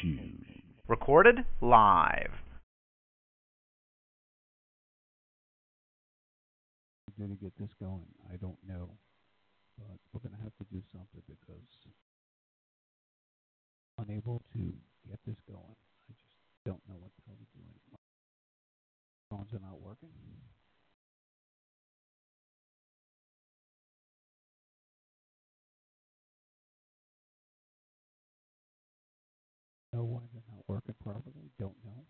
Shoes. Recorded live. do to get this going? I don't know. But we're going to have to do something because unable to get this going. I just don't know what the hell to do anymore. Phones are not working. Know why they're not working properly. Don't know.